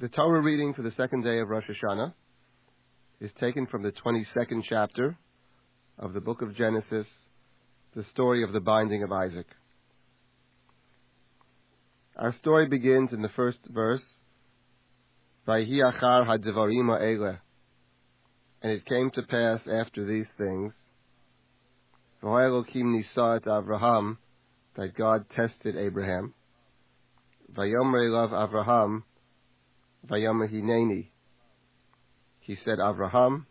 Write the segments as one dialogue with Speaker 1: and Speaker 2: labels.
Speaker 1: The Torah reading for the second day of Rosh Hashanah is taken from the 22nd chapter of the book of Genesis, the story of the binding of Isaac. Our story begins in the first verse, Vayhi achar ha'devarim ha'eleh, and it came to pass after these things, V'ho'elokim nisa Avraham, that God tested Abraham. Vayomer elav Avraham, Vayomer hineni. He said, Avraham,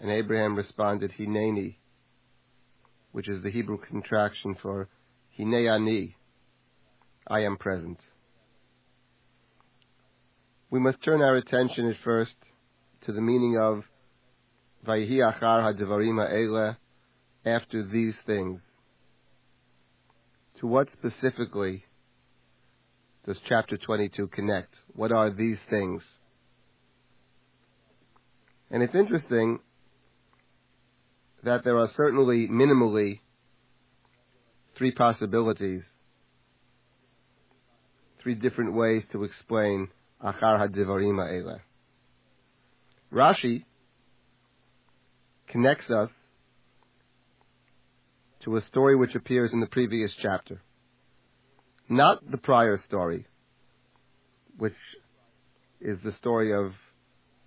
Speaker 1: and Abraham responded, Hineni, which is the Hebrew contraction for Hineani, I am present. We must turn our attention at first to the meaning of Vayhi achar ha'devarim ha'eleh, after these things. To what specifically does chapter 22 connect? What are these things? And it's interesting that there are certainly minimally three possibilities, three different ways to explain Achar HaDivarim Ha'eleh. Rashi connects us to a story which appears in the previous chapter. Not the prior story, which is the story of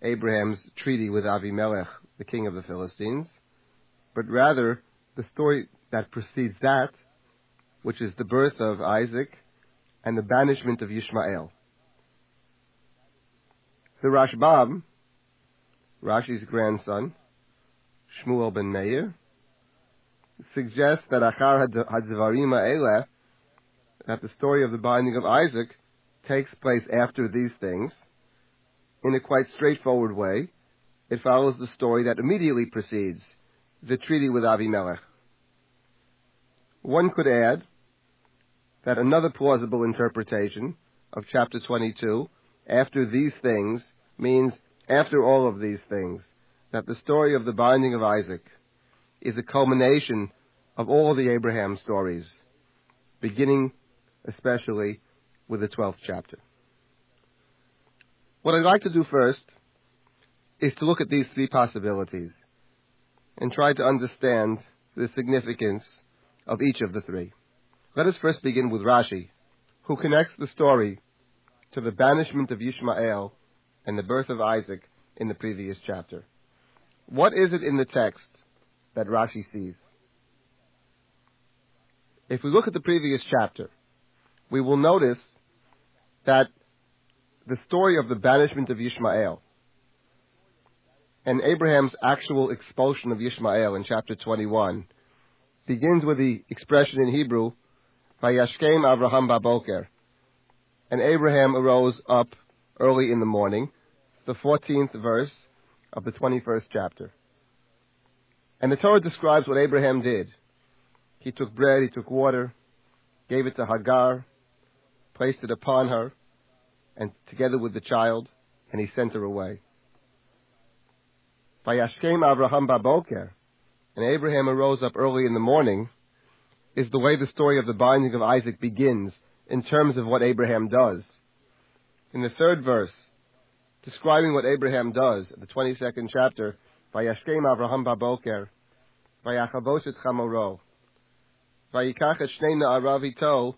Speaker 1: Abraham's treaty with Avimelech, the king of the Philistines, but rather the story that precedes that, which is the birth of Isaac and the banishment of Yishmael. The Rashbam, Rashi's grandson, Shmuel ben Meir, suggests that Achar Hadvarim Eleh, that the story of the binding of Isaac takes place after these things, in a quite straightforward way. It follows the story that immediately precedes the treaty with Avimelech. One could add that another plausible interpretation of chapter 22, after these things, means after all of these things, that the story of the binding of Isaac is a culmination of all the Abraham stories, beginning especially with the 12th chapter. What I'd like to do first is to look at these three possibilities and try to understand the significance of each of the three. Let us first begin with Rashi, who connects the story to the banishment of Yishmael and the birth of Isaac in the previous chapter. What is it in the text that Rashi sees? If we look at the previous chapter, we will notice that the story of the banishment of Yishmael and Abraham's actual expulsion of Yishmael in chapter 21 begins with the expression in Hebrew, Vayashkem Avraham Baboker. And Abraham arose up early in the morning, the 14th verse of the 21st chapter. And the Torah describes what Abraham did. He took bread, he took water, gave it to Hagar, placed it upon her, and together with the child, and he sent her away. Vayashkem Avraham Baboker, and Abraham arose up early in the morning, is the way the story of the binding of Isaac begins in terms of what Abraham does. In the third verse, describing what Abraham does, the 22nd chapter, Vayashkem Avraham Baboker, Vayachavos et Chamoro, Vayikach et Shnei Na'arav Ito,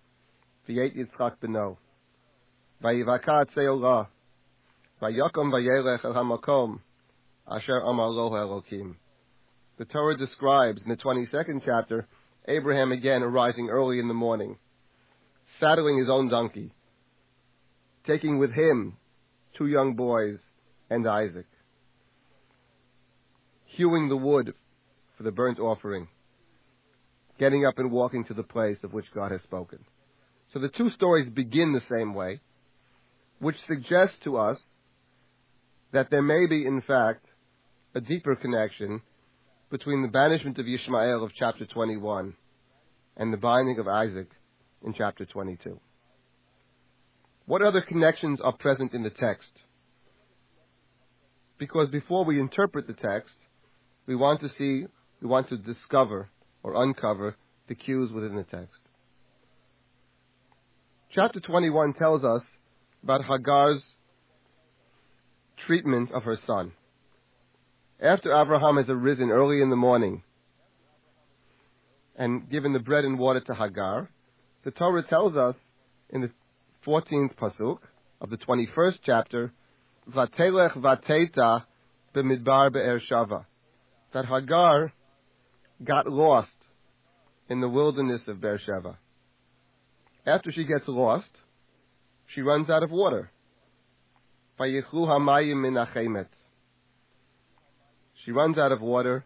Speaker 1: Asher Lo. The Torah describes in the 22nd chapter Abraham again arising early in the morning, saddling his own donkey, taking with him two young boys and Isaac, hewing the wood for the burnt offering, getting up and walking to the place of which God has spoken. So the two stories begin the same way which suggests to us that there may be, in fact, a deeper connection between the banishment of Ishmael of chapter 21 and the binding of Isaac in chapter 22. What other connections are present in the text? Because before we interpret the text, we want to see, we want to discover or uncover the cues within the text. Chapter 21 tells us about Hagar's treatment of her son. After Abraham has arisen early in the morning and given the bread and water to Hagar, the Torah tells us in the 14th pasuk of the 21st chapter, Vatelech vateta b'midbar be'er shava, that Hagar got lost in the wilderness of Beersheba. After she gets lost, she runs out of water. She runs out of water.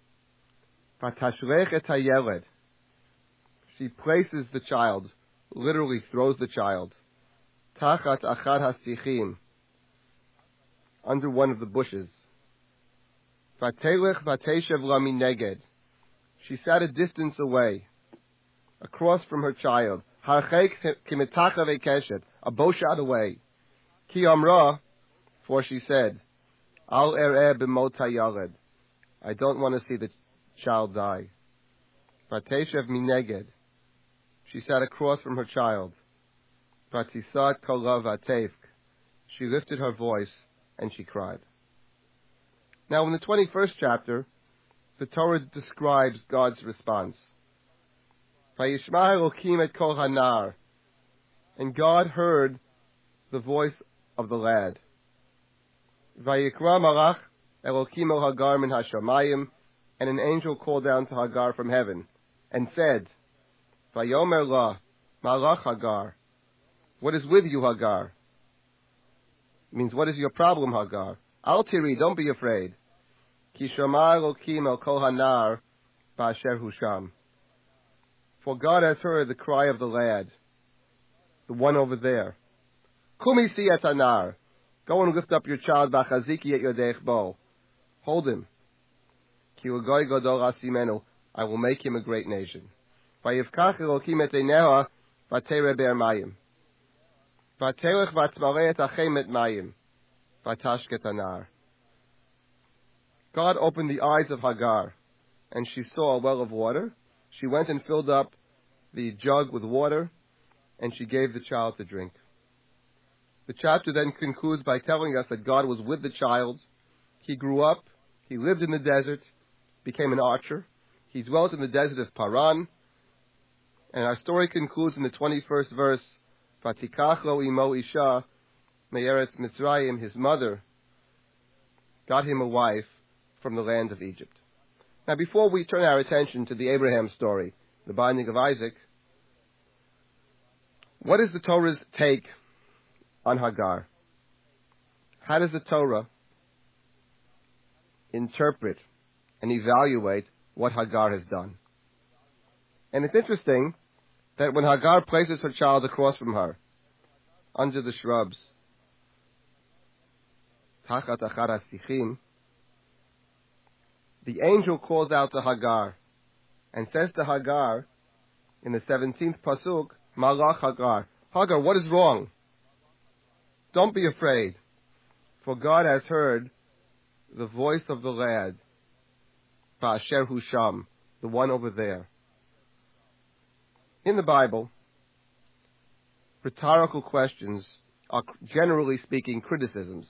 Speaker 1: She places the child, literally throws the child, under one of the bushes. She sat a distance away, across from her child, a bow shot away. Ki amra, for she said, Al er b'mot I don't want to see the child die. Vateshev mineged. She sat across from her child. Vatisat kolav. She lifted her voice and she cried. Now, in the 21st chapter, the Torah describes God's response. Vayishma Elokim et kol hanar. And God heard the voice of the lad. And an angel called down to Hagar from heaven and said, Hagar. What is with you, Hagar? It means, what is your problem, Hagar? Al tiri, don't be afraid. Ki Elokim el ba'asher husham. For God has heard the cry of the lad, the one over there. Kumi si anar. Go and lift up your child, bachaziki at your bo. Hold him. Ki gadol asimenu. I will make him a great nation. Vayivkach Elokim et eineha vatere ber mayim. Vaterech vatzmare et achem et mayim. Vatashket anar. God opened the eyes of Hagar, and she saw a well of water. She went and filled up the jug with water, and she gave the child to drink. The chapter then concludes by telling us that God was with the child. He grew up, he lived in the desert, became an archer. He dwelt in the desert of Paran. And our story concludes in the 21st verse, Vatikachlo imo isha me'eretz Mitzrayim, his mother, got him a wife from the land of Egypt. Now before we turn our attention to the Abraham story, the binding of Isaac, what is the Torah's take on Hagar? How does the Torah interpret and evaluate what Hagar has done? And it's interesting that when Hagar places her child across from her, under the shrubs, the angel calls out to Hagar and says to Hagar in the 17th Pasuk, Malach Hagar. Hagar, what is wrong? Don't be afraid, for God has heard the voice of the lad, Ba'asher Husham, the one over there. In the Bible, rhetorical questions are, generally speaking, criticisms.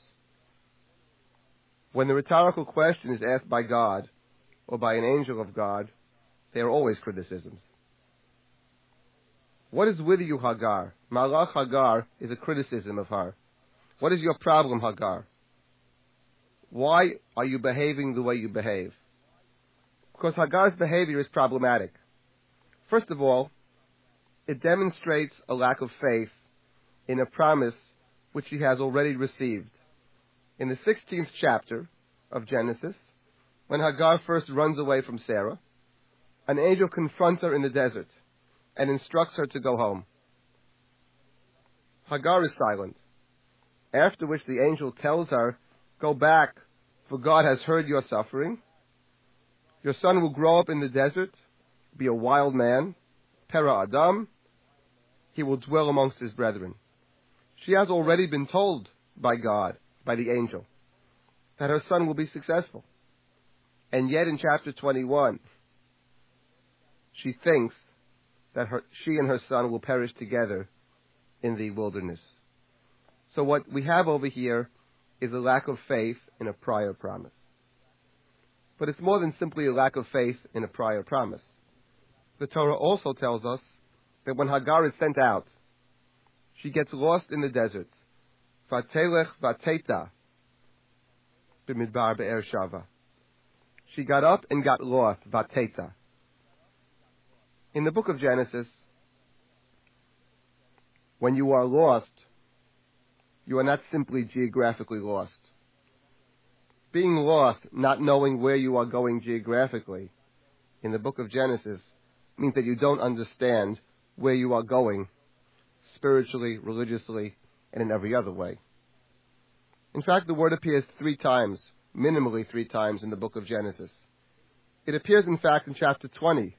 Speaker 1: When the rhetorical question is asked by God or by an angel of God, they are always criticisms. What is with you, Hagar? Malach Hagar is a criticism of her. What is your problem, Hagar? Why are you behaving the way you behave? Because Hagar's behavior is problematic. First of all, it demonstrates a lack of faith in a promise which she has already received. In the 16th chapter of Genesis, when Hagar first runs away from Sarah, an angel confronts her in the desert and instructs her to go home. Hagar is silent, after which the angel tells her, Go back, for God has heard your suffering. Your son will grow up in the desert, be a wild man, Pera Adam. He will dwell amongst his brethren. She has already been told by God, by the angel, that her son will be successful. And yet in chapter 21, she thinks that her, she and her son will perish together in the wilderness. So what we have over here is a lack of faith in a prior promise. But it's more than simply a lack of faith in a prior promise. The Torah also tells us that when Hagar is sent out, she gets lost in the desert. Vatelech b'midbar. She got up and got lost. In the book of Genesis, when you are lost, you are not simply geographically lost. Being lost, not knowing where you are going geographically, in the book of Genesis, means that you don't understand where you are going spiritually, religiously, and in every other way. In fact, the word appears three times, minimally three times in the book of Genesis. It appears, in fact, in chapter 20,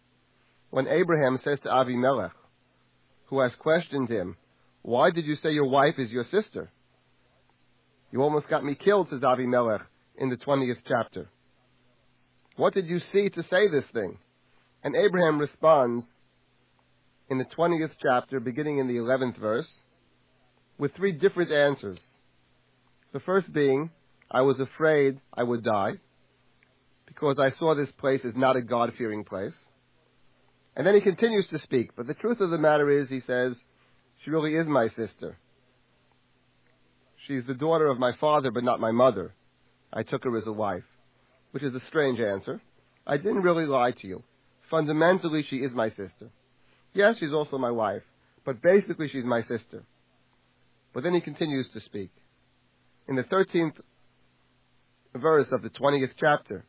Speaker 1: when Abraham says to Avimelech, who has questioned him, Why did you say your wife is your sister? You almost got me killed, says Avimelech in the 20th chapter. What did you see to say this thing? And Abraham responds in the 20th chapter, beginning in the 11th verse, with three different answers. The first being, I was afraid I would die because I saw this place as not a God fearing place. And then he continues to speak, but the truth of the matter is, he says, she really is my sister. She's the daughter of my father, but not my mother. I took her as a wife, which is a strange answer. I didn't really lie to you. Fundamentally, she is my sister. Yes, she's also my wife, but basically, she's my sister. But then he continues to speak. In the 13th verse of the 20th chapter,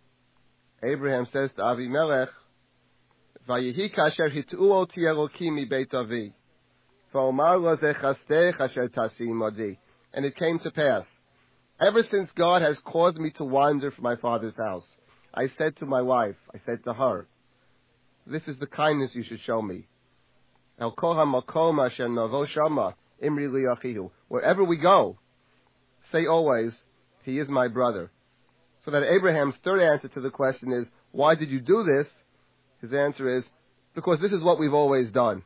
Speaker 1: Abraham says to Avimelech, Vayihi kasher hit'u oti Elokim beit avi. V'omar lo zechastech asher tasim odi. And it came to pass, ever since God has caused me to wander from my father's house, I said to my wife, I said to her, this is the kindness you should show me. El imri. Wherever we go, say always, he is my brother. So that Abraham's third answer to the question is, why did you do this? His answer is, because this is what we've always done.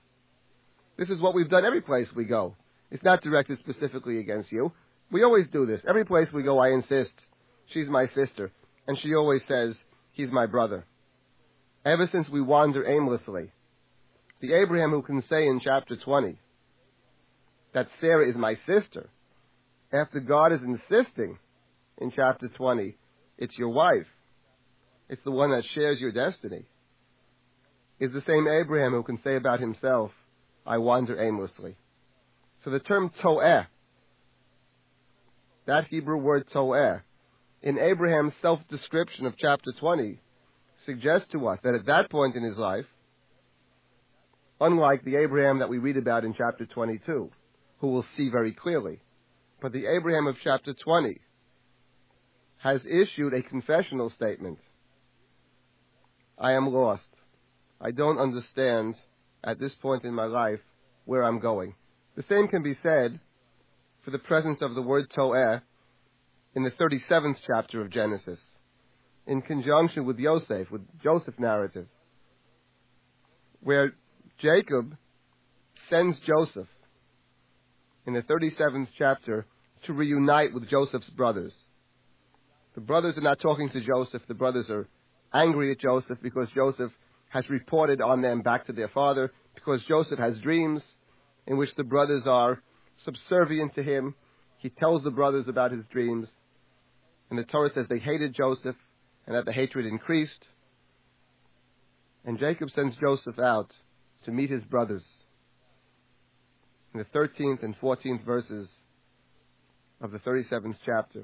Speaker 1: This is what we've done every place we go. It's not directed specifically against you. We always do this. Every place we go, I insist, she's my sister. And she always says, he's my brother. Ever since we wander aimlessly, the Abraham who can say in chapter 20 that Sarah is my sister, after God is insisting in chapter 20, it's your wife, it's the one that shares your destiny, is the same Abraham who can say about himself, I wander aimlessly. So the term to'eh, that Hebrew word to'eh, in Abraham's self-description of chapter 20, suggests to us that at that point in his life, unlike the Abraham that we read about in chapter 22, who will see very clearly, but the Abraham of chapter 20 has issued a confessional statement. I am lost. I don't understand at this point in my life where I'm going. The same can be said for the presence of the word To'eh in the 37th chapter of Genesis, in conjunction with Yosef, with Joseph narrative, where Jacob sends Joseph in the 37th chapter to reunite with Joseph's brothers. The brothers are not talking to Joseph. The brothers are angry at Joseph because Joseph has reported on them back to their father, because Joseph has dreams in which the brothers are subservient to him. He tells the brothers about his dreams. And the Torah says they hated Joseph and that the hatred increased. And Jacob sends Joseph out to meet his brothers. In the 13th and 14th verses of the 37th chapter.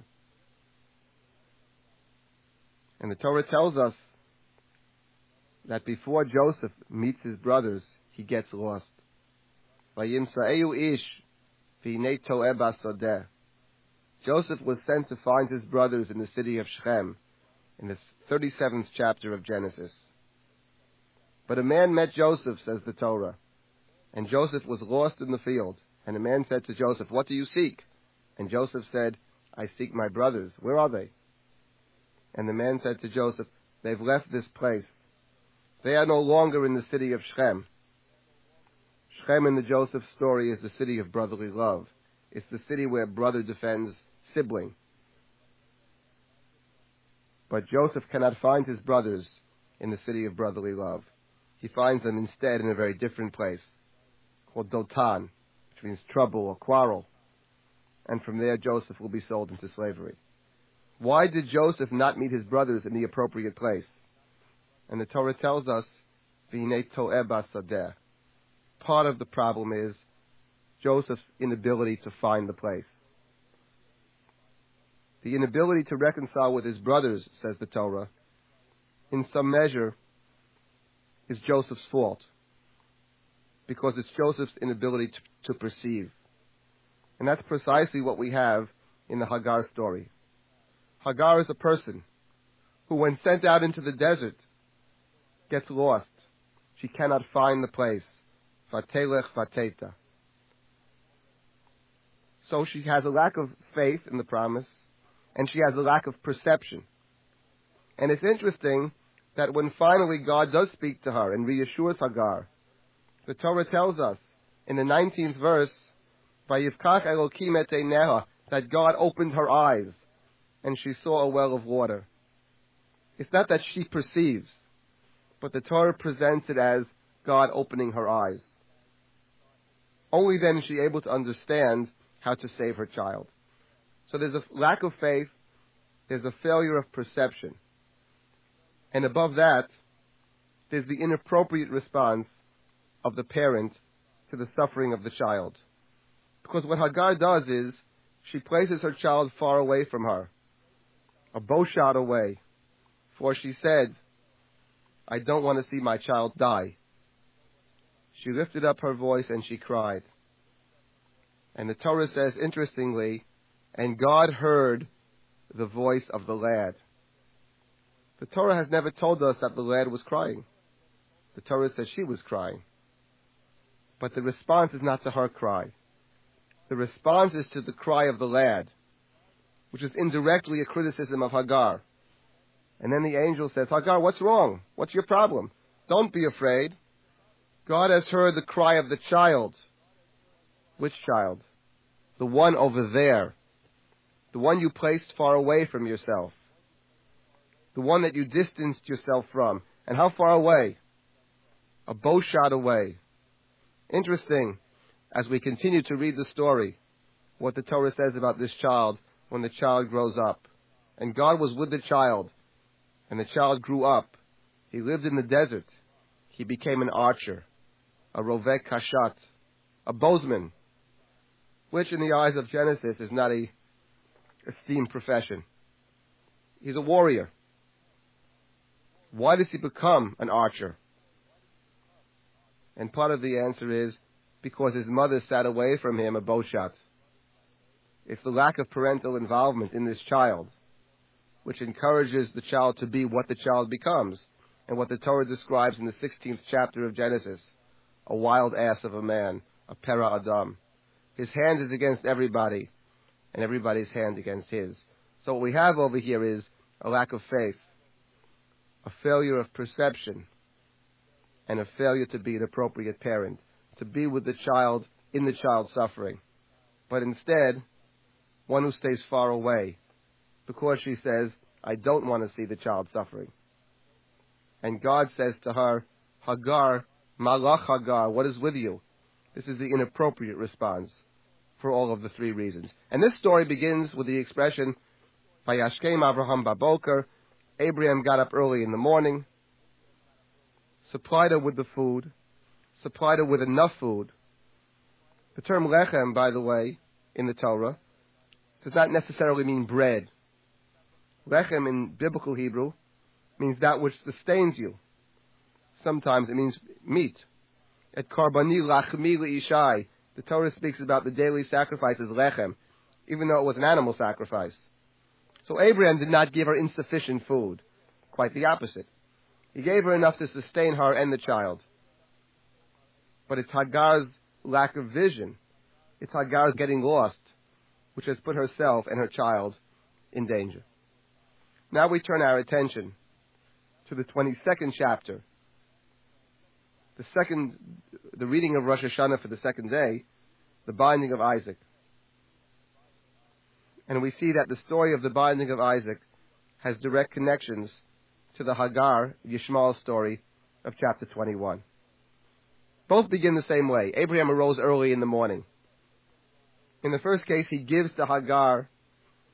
Speaker 1: And the Torah tells us that before Joseph meets his brothers, he gets lost. Joseph was sent to find his brothers in the city of Shechem, in the 37th chapter of Genesis. But a man met Joseph, says the Torah, and Joseph was lost in the field. And a man said to Joseph, What do you seek? And Joseph said, I seek my brothers. Where are they? And the man said to Joseph, They've left this place. They are no longer in the city of Shechem. Shechem in the Joseph story is the city of brotherly love. It's the city where brother defends sibling. But Joseph cannot find his brothers in the city of brotherly love. He finds them instead in a very different place called Dotan, which means trouble or quarrel. And from there, Joseph will be sold into slavery. Why did Joseph not meet his brothers in the appropriate place? And the Torah tells us, Part of the problem is Joseph's inability to find the place. The inability to reconcile with his brothers, says the Torah, in some measure is Joseph's fault. Because it's Joseph's inability to, to perceive. And that's precisely what we have in the Hagar story. Hagar is a person who, when sent out into the desert, gets lost. She cannot find the place. Vatelech vateta. So she has a lack of faith in the promise, and she has a lack of perception. And it's interesting that when finally God does speak to her and reassures Hagar, the Torah tells us in the 19th verse, Vayivkach Elokim et Neha, that God opened her eyes and she saw a well of water. It's not that she perceives, but the Torah presents it as God opening her eyes. Only then is she able to understand how to save her child. So there's a lack of faith, there's a failure of perception. And above that, there's the inappropriate response of the parent to the suffering of the child. Because what Hagar does is she places her child far away from her, a bow shot away, for she said, I don't want to see my child die. She lifted up her voice and she cried. And the Torah says, interestingly, and God heard the voice of the lad. The Torah has never told us that the lad was crying. The Torah says she was crying. But the response is not to her cry. The response is to the cry of the lad, which is indirectly a criticism of Hagar. And then the angel says, oh, Hagar, what's wrong? What's your problem? Don't be afraid. God has heard the cry of the child. Which child? The one over there. The one you placed far away from yourself. The one that you distanced yourself from. And how far away? A bow shot away. Interesting, as we continue to read the story, what the Torah says about this child when the child grows up. And God was with the child, and the child grew up. He lived in the desert. He became an archer, a rovek kashat, a bowsman, which in the eyes of Genesis is not a esteemed profession. He's a warrior. Why does he become an archer? And part of the answer is because his mother sat away from him a bow shot. It's the lack of parental involvement in this child, which encourages the child to be what the child becomes, and what the Torah describes in the 16th chapter of Genesis a wild ass of a man, a para adam. His hand is against everybody, and everybody's hand against his. So what we have over here is a lack of faith, a failure of perception, and a failure to be an appropriate parent, to be with the child in the child's suffering. But instead, one who stays far away, because she says, I don't want to see the child suffering. And God says to her, Hagar, Malach Hagar, what is with you? This is the inappropriate response for all of the three reasons. And this story begins with the expression, Vayashkem Avraham Baboker, Abraham got up early in the morning, supplied her with the food, supplied her with enough food. The term lechem, by the way, in the Torah, does not necessarily mean bread. Lechem in biblical Hebrew means that which sustains you. Sometimes it means meat. At karbani lachmi ishai, the Torah speaks about the daily sacrifice as lechem, even though it was an animal sacrifice. So Abraham did not give her insufficient food. Quite the opposite. He gave her enough to sustain her and the child. But it's Hagar's lack of vision. It's Hagar's getting lost, which has put herself and her child in danger. Now we turn our attention to the 22nd chapter. The second, the reading of Rosh Hashanah for the second day, the binding of Isaac. And we see that the story of the binding of Isaac has direct connections to the Hagar Yishmael story of chapter 21. Both begin the same way. Abraham arose early in the morning. In the first case, he gives to Hagar,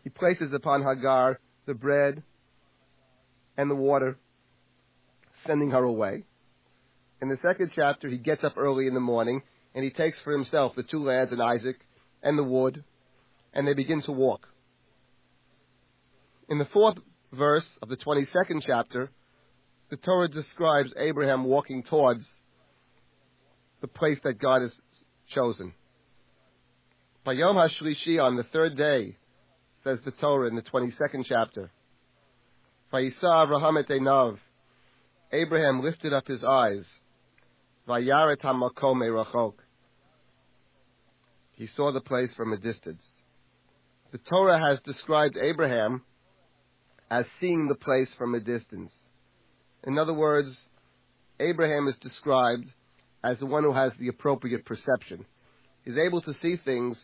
Speaker 1: he places upon Hagar the bread and the water, sending her away. In the second chapter, he gets up early in the morning and he takes for himself the two lads and Isaac and the wood, and they begin to walk. In the fourth verse of the 22nd chapter, the Torah describes Abraham walking towards the place that God has chosen. By Yom HaShlishi, on the third day, says the Torah in the 22nd chapter, Vayisa Avraham et Einav, Abraham lifted up his eyes, Vayaret HaMakom Rachok. He saw the place from a distance. The Torah has described Abraham as seeing the place from a distance. In other words, Abraham is described as the one who has the appropriate perception. He's able to see things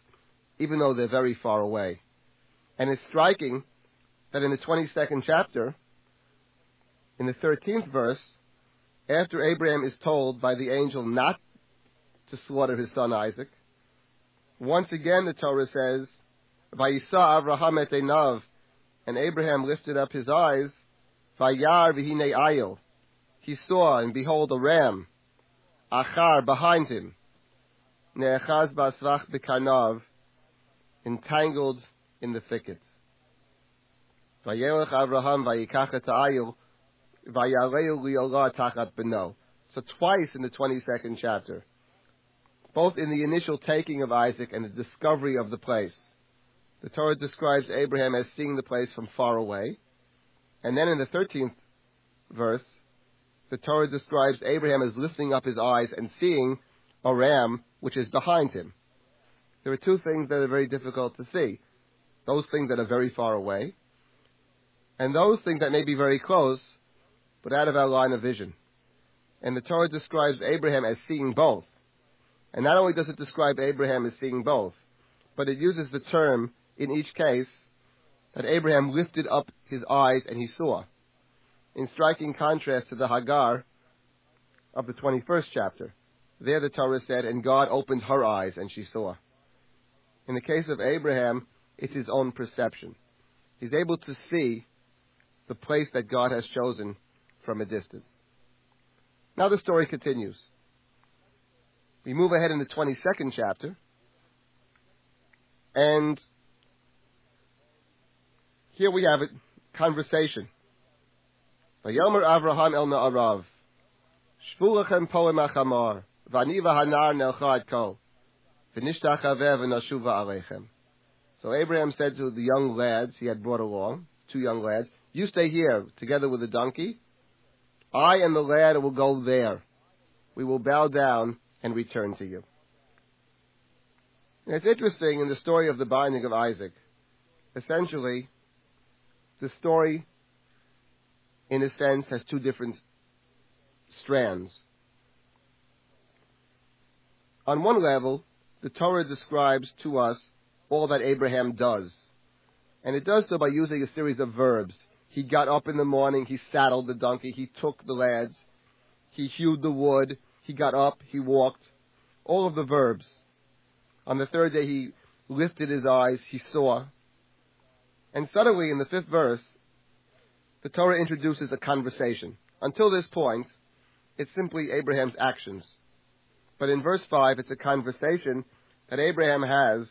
Speaker 1: even though they're very far away. And it's striking that in the 22nd chapter, in the 13th verse, after Abraham is told by the angel not to slaughter his son Isaac, once again the Torah says, Vayisa Avraham et Einav, and Abraham lifted up his eyes, Vayar v'hine ayil. He saw, and behold, a ram, Achar, behind him, Ne'echaz basvach b'karnav, entangled in the thicket. Vayelech Avraham vayikach et li'olah tachat. So twice in the 22nd chapter, both in the initial taking of Isaac and the discovery of the place. The Torah describes Abraham as seeing the place from far away. And then in the 13th verse, the Torah describes Abraham as lifting up his eyes and seeing a ram which is behind him. There are two things that are very difficult to see. Those things that are very far away, and those things that may be very close, but out of our line of vision. And the Torah describes Abraham as seeing both. And not only does it describe Abraham as seeing both, but it uses the term in each case that Abraham lifted up his eyes and he saw, in striking contrast to the Hagar of the 21st chapter. There the Torah said, and God opened her eyes and she saw. In the case of Abraham, it's his own perception. He's able to see the place that God has chosen from a distance. Now the story continues. We move ahead in the 22nd chapter, and here we have it, conversation. Vayomer Avraham el Na'arav, Shvulachem poem achamar, Vaniva hanar nelchad ko, V'nishtach v'nashuva. So Abraham said to the young lads he had brought along, two young lads, you stay here together with the donkey. I and the lad will go there. We will bow down and return to you. It's interesting in the story of the binding of Isaac. Essentially, the story, in a sense, has two different strands. On one level, the Torah describes to us all that Abraham does. And it does so by using a series of verbs. He got up in the morning, he saddled the donkey, he took the lads, he hewed the wood, he got up, he walked. All of the verbs. On the third day, he lifted his eyes, he saw. And suddenly, in the fifth verse, the Torah introduces a conversation. Until this point, it's simply Abraham's actions. But in verse 5, it's a conversation that Abraham has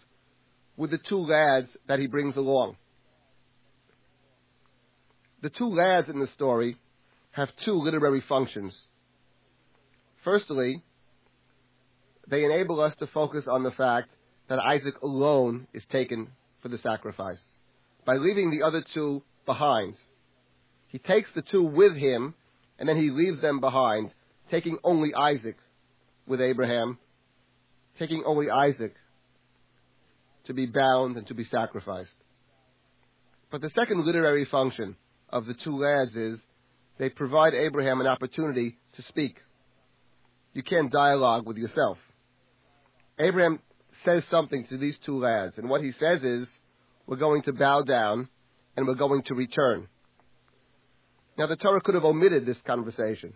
Speaker 1: with the two lads that he brings along. The two lads in the story have two literary functions. Firstly, they enable us to focus on the fact that Isaac alone is taken for the sacrifice by leaving the other two behind. He takes the two with him and then he leaves them behind, taking only Isaac with Abraham, taking only Isaac to be bound and to be sacrificed. But the second literary function of the two lads is they provide Abraham an opportunity to speak. You can't dialogue with yourself. Abraham says something to these two lads, and what he says is, we're going to bow down, and we're going to return. Now, the Torah could have omitted this conversation.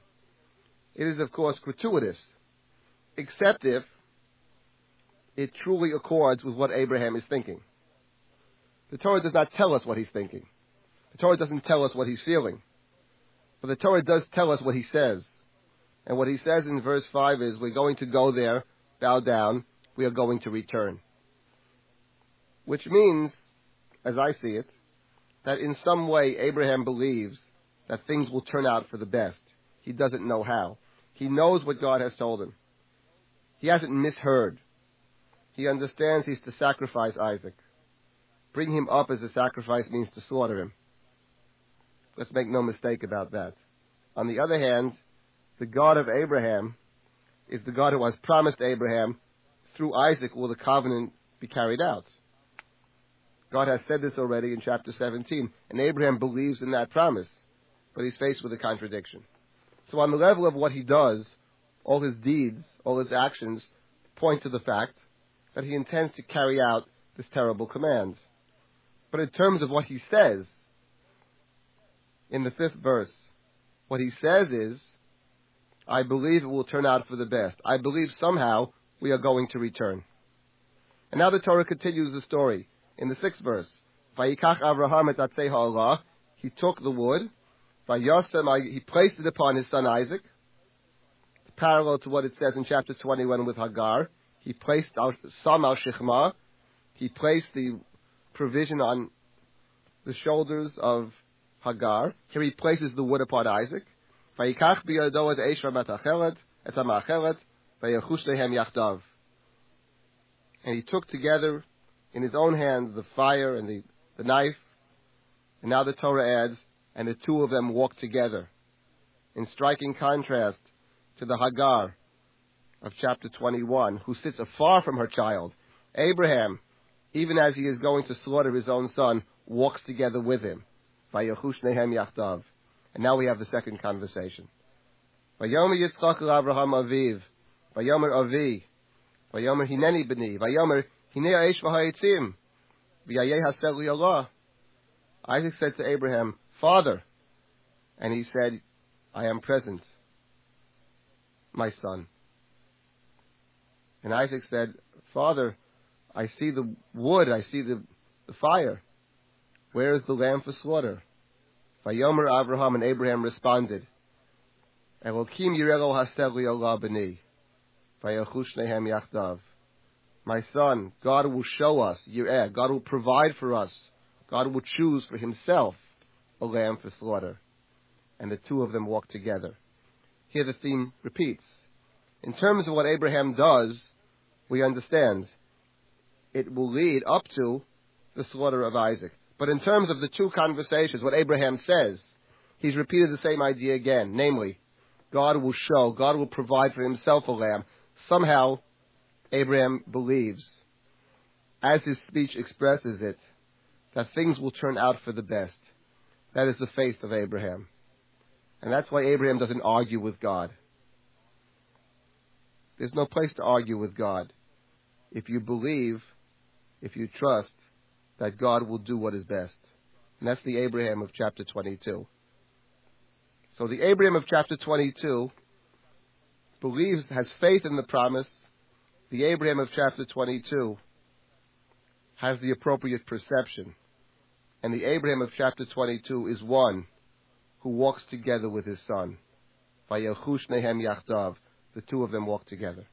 Speaker 1: It is, of course, gratuitous, except if it truly accords with what Abraham is thinking. The Torah does not tell us what he's thinking. The Torah doesn't tell us what he's feeling. But the Torah does tell us what he says. And what he says in verse 5 is, we're going to go there, bow down, we are going to return. Which means, as I see it, that in some way Abraham believes that things will turn out for the best. He doesn't know how. He knows what God has told him. He hasn't misheard. He understands he's to sacrifice Isaac. Bring him up as a sacrifice means to slaughter him. Let's make no mistake about that. On the other hand, the God of Abraham is the God who has promised Abraham through Isaac will the covenant be carried out. God has said this already in chapter 17, and Abraham believes in that promise, but he's faced with a contradiction. So on the level of what he does, all his deeds, all his actions point to the fact that he intends to carry out this terrible command. But in terms of what he says, in the fifth verse, what he says is, I believe it will turn out for the best. I believe somehow we are going to return. And now the Torah continues the story in the sixth verse. Vayikach Avraham et ha'Allah. He took the wood. He placed it upon his son Isaac. It's parallel to what it says in chapter 21 with Hagar. He placed some al Shechma. He placed the provision on the shoulders of Hagar. Here he places the wood upon Isaac. Vayikach biyado et esher matachelet et vayachush lehem yachdav. And he took together in his own hands the fire and the, the knife. And now the Torah adds, and the two of them walked together. In striking contrast to the Hagar of chapter 21, who sits afar from her child. Abraham, even as he is going to slaughter his own son, walks together with him. And now we have the second conversation. Vayomer Yitzchak Avraham Aviv. Vayomer Avi. Vayomer Hineni B'ni. Vayomer Hinei Aish V'hayitzim. V'yayeh Hasel Allah. Isaac said to Abraham, Father. And he said, I am present, my son. And Isaac said, Father, I see the wood, I see the, the fire. Where is the lamb for slaughter? Vayomer Abraham and Abraham responded, Elokim Yirelo Haseli Allah B'ni. Vayachush Yachdav. My son, God will show us, Yireh, God will provide for us, God will choose for himself a lamb for slaughter. And the two of them walk together. Here the theme repeats. In terms of what Abraham does, we understand it will lead up to the slaughter of Isaac. But in terms of the two conversations, what Abraham says, he's repeated the same idea again, namely, God will show, God will provide for himself a lamb. Somehow, Abraham believes, as his speech expresses it, that things will turn out for the best. That is the faith of Abraham. And that's why Abraham doesn't argue with God. There's no place to argue with God. If you believe, if you trust, that God will do what is best. And that's the Abraham of chapter 22. So the Abraham of chapter 22 believes, has faith in the promise. The Abraham of chapter 22 has the appropriate perception. And the Abraham of chapter 22 is one who walks together with his son. Vayelchush nehem yachdav. The two of them walk together.